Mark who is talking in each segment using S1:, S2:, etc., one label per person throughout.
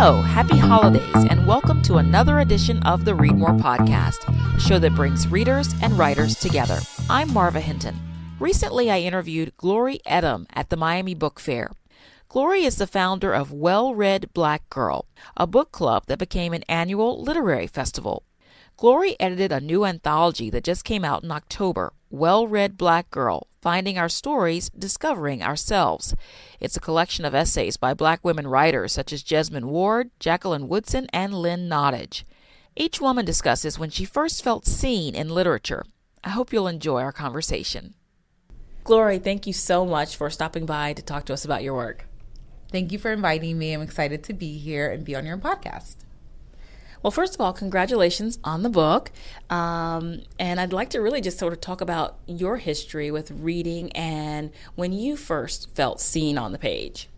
S1: Hello, happy holidays, and welcome to another edition of the Read More podcast, the show that brings readers and writers together. I'm Marva Hinton. Recently, I interviewed Glory Edim at the Miami Book Fair. Glory is the founder of Well Read Black Girl, a book club that became an annual literary festival. Glory edited a new anthology that just came out in October, Well Read Black Girl Finding Our Stories, Discovering Ourselves. It's a collection of essays by black women writers such as Jesmyn Ward, Jacqueline Woodson, and Lynn Nottage. Each woman discusses when she first felt seen in literature. I hope you'll enjoy our conversation. Glory, thank you so much for stopping by to talk to us about your work.
S2: Thank you for inviting me. I'm excited to be here and be on your podcast.
S1: Well, first of all, congratulations on the book. Um, and I'd like to really just sort of talk about your history with reading and when you first felt seen on the page.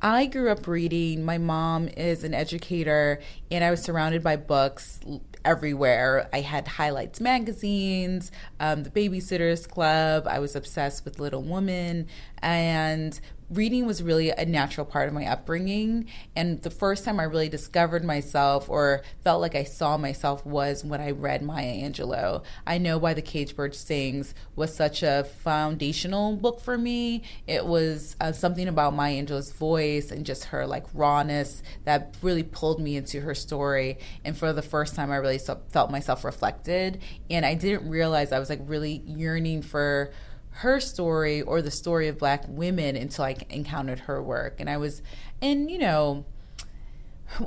S2: I grew up reading. My mom is an educator, and I was surrounded by books everywhere. I had highlights magazines, um, the Babysitters Club. I was obsessed with Little Women, and reading was really a natural part of my upbringing. And the first time I really discovered myself or felt like I saw myself was when I read Maya Angelou. I Know Why the Cage Bird Sings was such a foundational book for me. It was uh, something about Maya Angelou's voice and just her like rawness that really pulled me into her story. And for the first time, I really felt myself reflected. And I didn't realize I was like really yearning for her story or the story of black women until I encountered her work. And I was, and you know,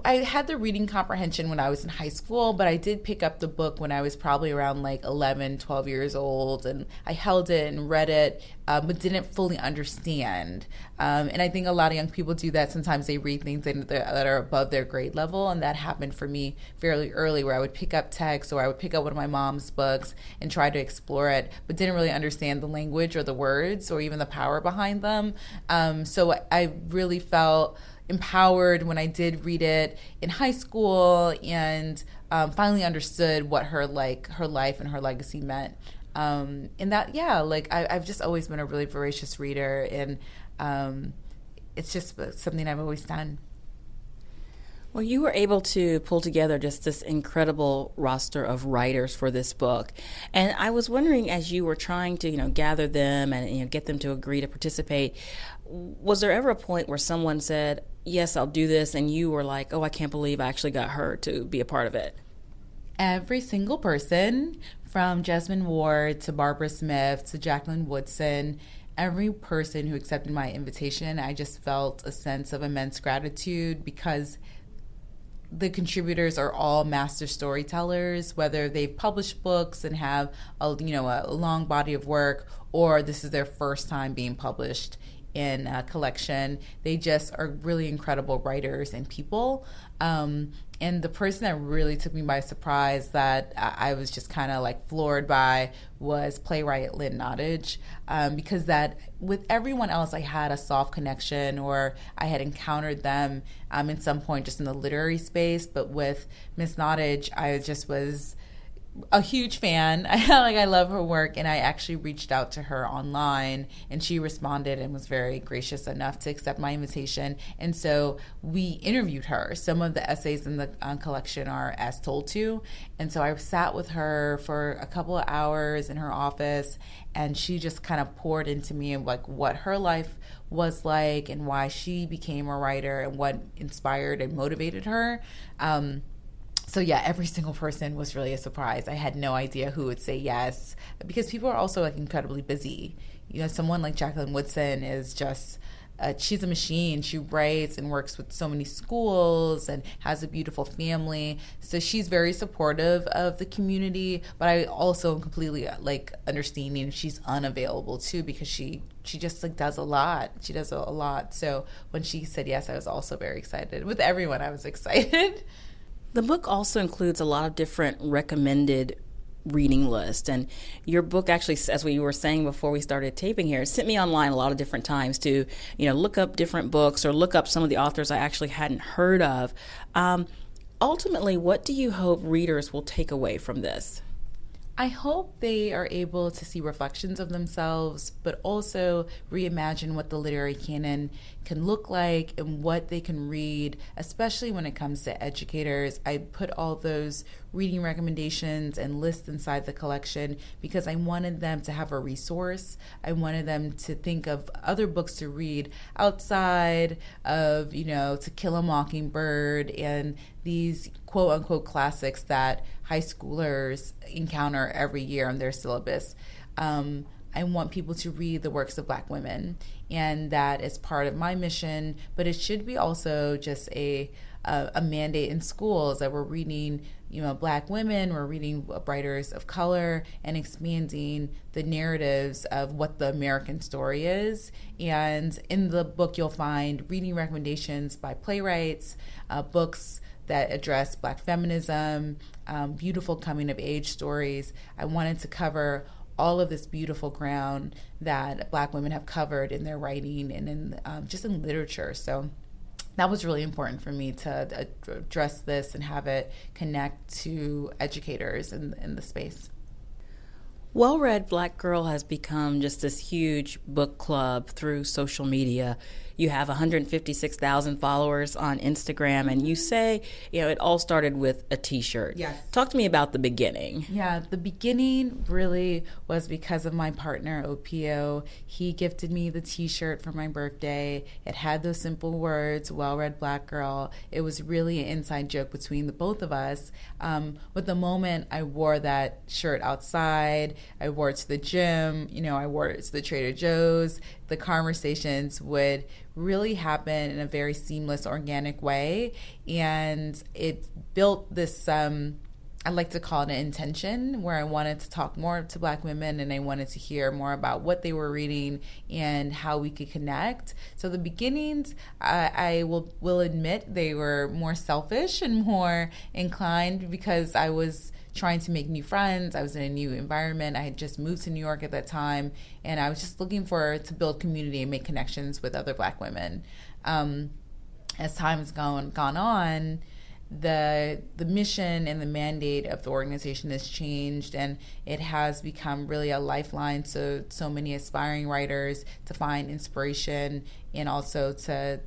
S2: I had the reading comprehension when I was in high school, but I did pick up the book when I was probably around like 11, 12 years old. And I held it and read it, uh, but didn't fully understand. Um, and I think a lot of young people do that. Sometimes they read things that are above their grade level. And that happened for me fairly early, where I would pick up text or I would pick up one of my mom's books and try to explore it, but didn't really understand the language or the words or even the power behind them. Um, so I really felt empowered when I did read it in high school and um, finally understood what her like her life and her legacy meant. Um, and that yeah, like I, have just always been a really voracious reader, and um, it's just something I've always done.
S1: Well, you were able to pull together just this incredible roster of writers for this book, and I was wondering, as you were trying to, you know, gather them and you know get them to agree to participate, was there ever a point where someone said, "Yes, I'll do this," and you were like, "Oh, I can't believe I actually got her to be a part of it"?
S2: Every single person, from Jesmyn Ward to Barbara Smith to Jacqueline Woodson, every person who accepted my invitation, I just felt a sense of immense gratitude because the contributors are all master storytellers, whether they've published books and have a you know a long body of work, or this is their first time being published in a collection. They just are really incredible writers and people. Um, and the person that really took me by surprise that I was just kind of like floored by was playwright Lynn Nottage. Um, because that with everyone else, I had a soft connection or I had encountered them um, in some point just in the literary space. But with Miss Nottage, I just was a huge fan. like I love her work, and I actually reached out to her online, and she responded and was very gracious enough to accept my invitation. And so we interviewed her. Some of the essays in the uh, collection are as told to, and so I sat with her for a couple of hours in her office, and she just kind of poured into me like what her life was like and why she became a writer and what inspired and motivated her. Um, so yeah, every single person was really a surprise. I had no idea who would say yes because people are also like incredibly busy. You know, someone like Jacqueline Woodson is just uh, she's a machine. She writes and works with so many schools and has a beautiful family. So she's very supportive of the community. But I also am completely like understanding she's unavailable too because she she just like does a lot. She does a, a lot. So when she said yes, I was also very excited. With everyone, I was excited.
S1: The book also includes a lot of different recommended reading list and your book actually as we were saying before we started taping here sent me online a lot of different times to you know look up different books or look up some of the authors i actually hadn't heard of. Um, ultimately what do you hope readers will take away from this
S2: I hope they are able to see reflections of themselves, but also reimagine what the literary canon can look like and what they can read, especially when it comes to educators. I put all those reading recommendations and lists inside the collection because I wanted them to have a resource. I wanted them to think of other books to read outside of, you know, To Kill a Mockingbird and these quote unquote classics that high schoolers encounter every year on their syllabus. Um, I want people to read the works of Black women, and that is part of my mission. But it should be also just a a, a mandate in schools that we're reading, you know, Black women, we're reading writers of color, and expanding the narratives of what the American story is. And in the book, you'll find reading recommendations by playwrights, uh, books that address Black feminism, um, beautiful coming of age stories. I wanted to cover all of this beautiful ground that Black women have covered in their writing and in um, just in literature. So that was really important for me to address this and have it connect to educators in, in the space.
S1: Well Read Black Girl has become just this huge book club through social media. You have 156,000 followers on Instagram, and you say, you know, it all started with a t shirt.
S2: Yes.
S1: Talk to me about the beginning.
S2: Yeah, the beginning really was because of my partner, OPO. He gifted me the t shirt for my birthday. It had those simple words, Well Read Black Girl. It was really an inside joke between the both of us. Um, but the moment I wore that shirt outside, I wore it to the gym, you know, I wore it to the Trader Joe's, the conversations would really happen in a very seamless, organic way. And it built this, um, I like to call it an intention where I wanted to talk more to Black women and I wanted to hear more about what they were reading and how we could connect. So the beginnings, I, I will will admit, they were more selfish and more inclined because I was trying to make new friends. I was in a new environment. I had just moved to New York at that time, and I was just looking for to build community and make connections with other Black women. Um, as time's gone gone on, the the mission and the mandate of the organization has changed, and it has become really a lifeline to so many aspiring writers to find inspiration and also to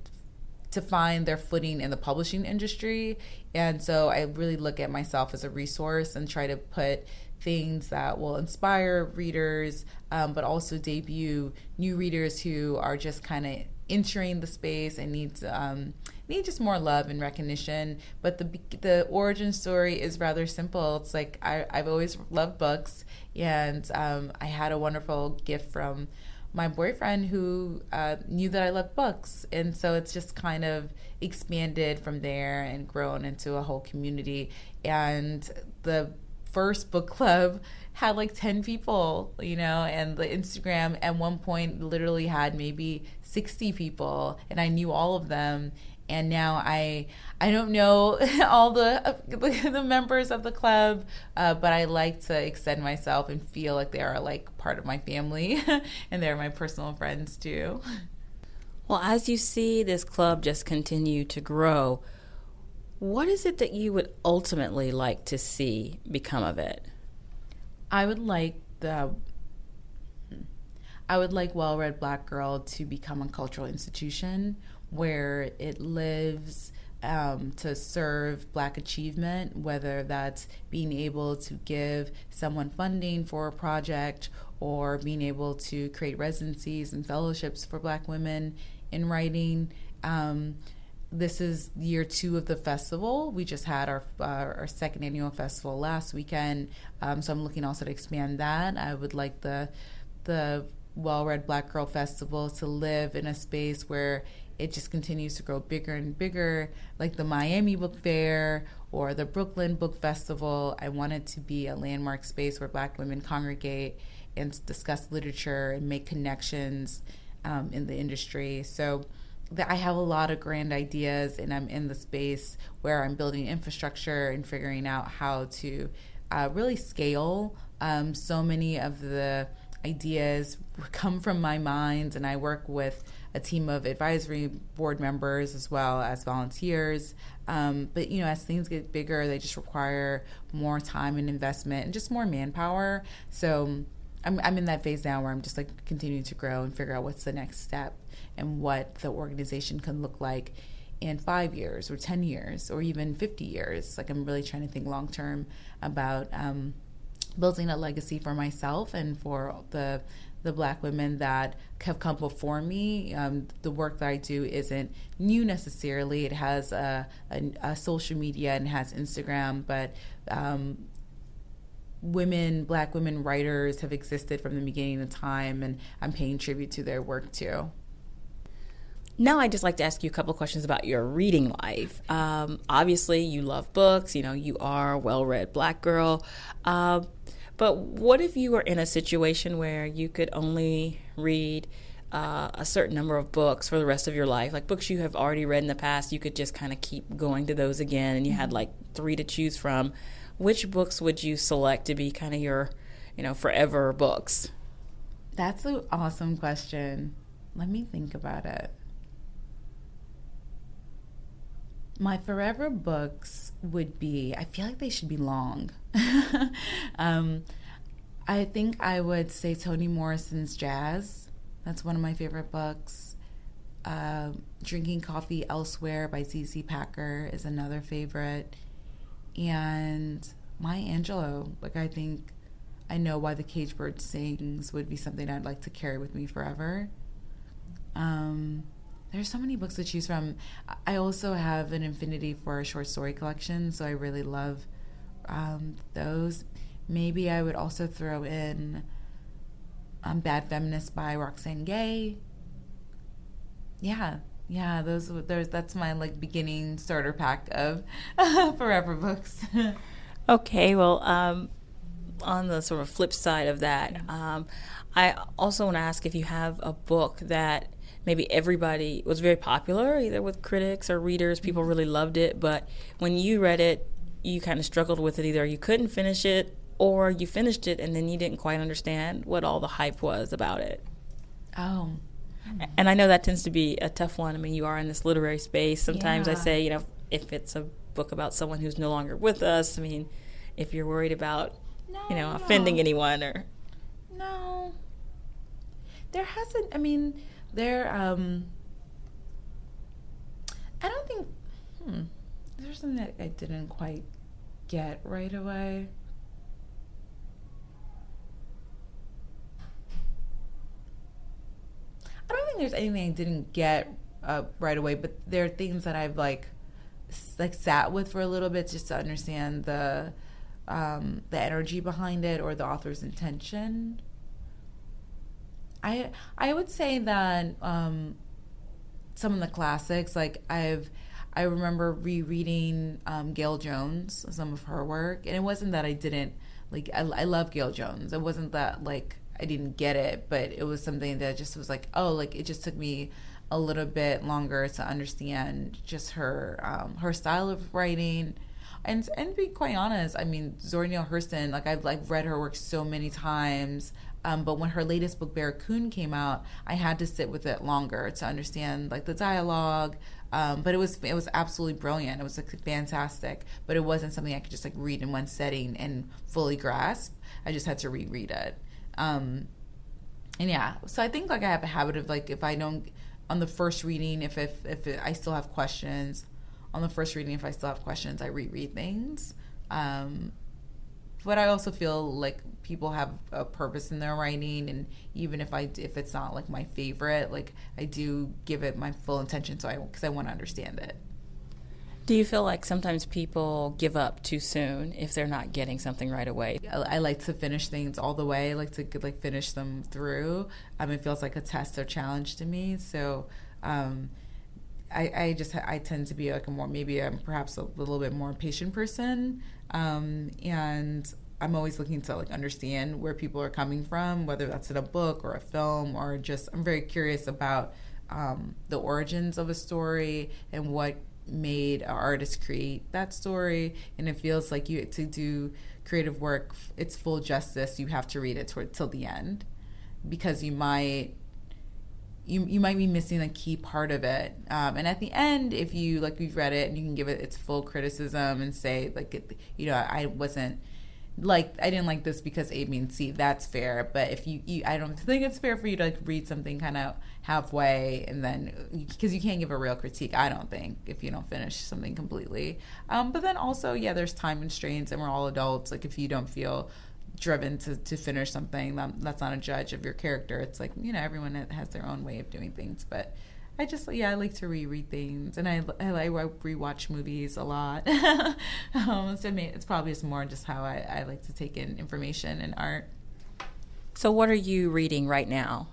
S2: to find their footing in the publishing industry. And so I really look at myself as a resource and try to put things that will inspire readers, um, but also debut new readers who are just kind of entering the space and need to, um, need just more love and recognition. But the the origin story is rather simple. It's like I, I've always loved books, and um, I had a wonderful gift from my boyfriend who uh, knew that I loved books. And so it's just kind of expanded from there and grown into a whole community. And the first book club had like 10 people, you know, and the Instagram at one point literally had maybe 60 people, and I knew all of them and now I I don't know all the the members of the club, uh, but I like to extend myself and feel like they are like part of my family, and they're my personal friends too.
S1: Well, as you see this club just continue to grow, what is it that you would ultimately like to see become of it?
S2: I would like the I would like Well Read Black Girl to become a cultural institution where it lives um, to serve Black achievement, whether that's being able to give someone funding for a project or being able to create residencies and fellowships for Black women in writing. Um, this is year two of the festival. We just had our uh, our second annual festival last weekend, um, so I'm looking also to expand that. I would like the the Well Read Black Girl Festival to live in a space where it just continues to grow bigger and bigger, like the Miami Book Fair or the Brooklyn Book Festival. I want it to be a landmark space where Black women congregate and discuss literature and make connections um, in the industry. So that I have a lot of grand ideas, and I'm in the space where I'm building infrastructure and figuring out how to uh, really scale um, so many of the ideas come from my mind, and I work with a team of advisory board members as well as volunteers. Um, but you know, as things get bigger, they just require more time and investment and just more manpower. So I'm, I'm in that phase now where I'm just like continuing to grow and figure out what's the next step and what the organization can look like in five years or 10 years or even 50 years. Like I'm really trying to think long term about um, building a legacy for myself and for the the black women that have come before me. Um, the work that I do isn't new necessarily. It has a, a, a social media and has Instagram, but um, women, black women writers have existed from the beginning of time, and I'm paying tribute to their work too.
S1: Now, I'd just like to ask you a couple questions about your reading life. Um, obviously, you love books. You know, you are a well-read black girl. Uh, but what if you were in a situation where you could only read uh, a certain number of books for the rest of your life, like books you have already read in the past? You could just kind of keep going to those again, and you had like three to choose from. Which books would you select to be kind of your, you know, forever books?
S2: That's an awesome question. Let me think about it. My forever books would be, I feel like they should be long. um, I think I would say Toni Morrison's Jazz. That's one of my favorite books. Uh, Drinking Coffee Elsewhere by ZZ Packer is another favorite. And Maya Angelou, like I think I know why the cage bird sings would be something I'd like to carry with me forever. Um, there's so many books to choose from. I also have an affinity for a short story collection, so I really love um, those. Maybe I would also throw in um, Bad Feminist by Roxane Gay. Yeah, yeah, those there's that's my like beginning starter pack of forever books.
S1: okay, well, um, on the sort of flip side of that, um, I also want to ask if you have a book that maybe everybody was very popular, either with critics or readers. People mm-hmm. really loved it, but when you read it, you kind of struggled with it. Either you couldn't finish it, or you finished it and then you didn't quite understand what all the hype was about it.
S2: Oh.
S1: And I know that tends to be a tough one. I mean, you are in this literary space. Sometimes yeah. I say, you know, if it's a book about someone who's no longer with us, I mean, if you're worried about, no, you know, offending anyone or.
S2: No. There hasn't, I mean, there um I don't think hmm there's something that I didn't quite get right away. I don't think there's anything I didn't get uh, right away, but there are things that I've like like sat with for a little bit just to understand the um, the energy behind it or the author's intention. I I would say that um, some of the classics, like I've I remember rereading um, Gayl Jones, some of her work, and it wasn't that I didn't like I, I love Gayl Jones. It wasn't that like I didn't get it, but it was something that just was like oh like it just took me a little bit longer to understand just her um, her style of writing. And and to be quite honest, I mean Zora Neale Hurston, like I've like read her work so many times. Um, but when her latest book Barracoon came out, I had to sit with it longer to understand like the dialogue. Um, but it was it was absolutely brilliant. It was like fantastic. But it wasn't something I could just like read in one setting and fully grasp. I just had to reread it. Um, and yeah, so I think like I have a habit of like if I don't on the first reading, if if if I still have questions, on the first reading, if I still have questions, I reread things. Um, but I also feel like people have a purpose in their writing, and even if I if it's not like my favorite, like I do give it my full attention, so I because I want to understand it.
S1: Do you feel like sometimes people give up too soon if they're not getting something right away?
S2: I, like to finish things all the way. I like to like finish them through. Um, it feels like a test or challenge to me. So, um, I, I just I tend to be like a more maybe I'm perhaps a little bit more patient person, um, and I'm always looking to like understand where people are coming from, whether that's in a book or a film or just I'm very curious about um, the origins of a story and what made an artist create that story. And it feels like you to do creative work, its full justice, you have to read it toward till the end. because you might you you might be missing a key part of it. Um, and at the end, if you like you've read it and you can give it its full criticism and say like it, you know I wasn't like I didn't like this because A, B, and C. That's fair. But if you, you I don't think it's fair for you to like read something kind of halfway and then because you can't give a real critique. I don't think if you don't finish something completely. Um, but then also, yeah, there's time constraints, and we're all adults. Like if you don't feel driven to, to finish something, that's not a judge of your character. It's like you know everyone has their own way of doing things, but. I just yeah I like to reread things and I I, I rewatch movies a lot. um, so it's probably just more just how I, I like to take in information and art.
S1: So what are you reading right now?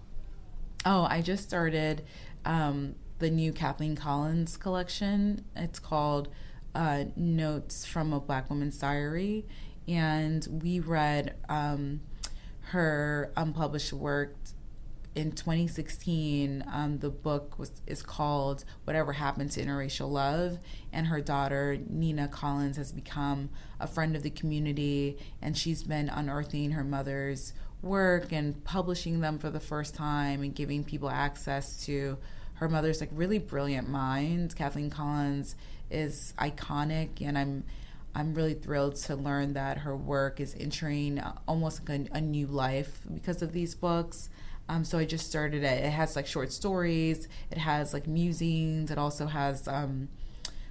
S2: Oh, I just started um, the new Kathleen Collins collection. It's called uh, Notes from a Black Woman's Diary, and we read um, her unpublished work in 2016, um, the book was is called "Whatever Happened to Interracial Love," and her daughter Nina Collins has become a friend of the community, and she's been unearthing her mother's work and publishing them for the first time and giving people access to her mother's like really brilliant mind. Kathleen Collins is iconic, and I'm I'm really thrilled to learn that her work is entering almost like a, a new life because of these books. Um, so I just started it. It has like short stories. It has like musings. It also has um,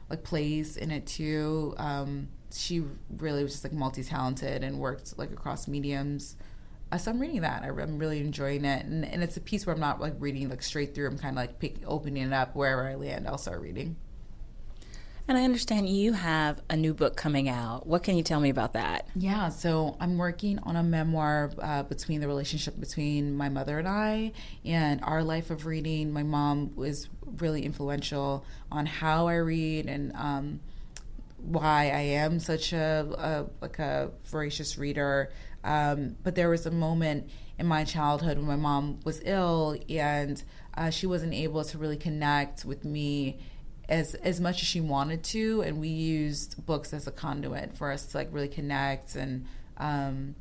S2: like plays in it too. Um, she really was just like multi talented and worked like across mediums. Uh, so I'm reading that. I, am really enjoying it, and, and it's a piece where I'm not like reading like straight through. I'm kind of like pick, opening it up wherever I land. I'll start reading.
S1: And I understand you have a new book coming out. What can you tell me about that?
S2: Yeah, so I'm working on a memoir uh, between the relationship between my mother and I and our life of reading. My mom was really influential on how I read and um, why I am such a, a like a voracious reader. Um, but there was a moment in my childhood when my mom was ill and uh, she wasn't able to really connect with me as as much as she wanted to, and we used books as a conduit for us to like really connect, and um,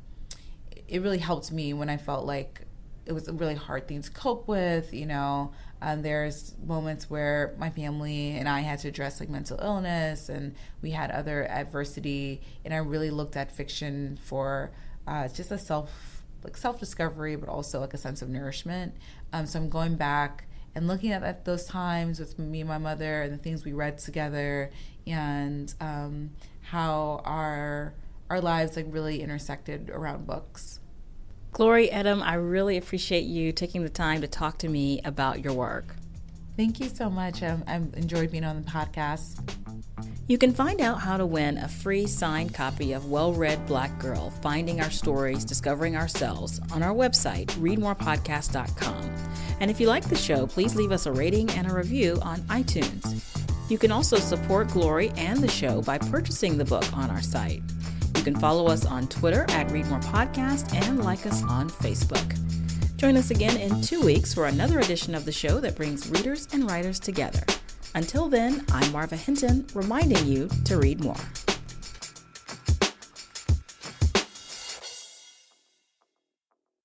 S2: it really helped me when I felt like it was a really hard thing to cope with, you know. And there's moments where my family and I had to address like mental illness, and we had other adversity, and I really looked at fiction for uh, just a self like self discovery, but also like a sense of nourishment. Um, so I'm going back and looking at, at those times with me and my mother and the things we read together and um, how our our lives like really intersected around books.
S1: Glory Edim, I really appreciate you taking the time to talk to me about your work.
S2: Thank you so much. Um, I've enjoyed being on the podcast.
S1: You can find out how to win a free signed copy of Well Read Black Girl Finding Our Stories, Discovering Ourselves on our website, readmorepodcast.com. And if you like the show, please leave us a rating and a review on iTunes. You can also support Glory and the show by purchasing the book on our site. You can follow us on Twitter at Read More Podcast and like us on Facebook. Join us again in two weeks for another edition of the show that brings readers and writers together. Until then, I'm Marva Hinton, reminding you to read more.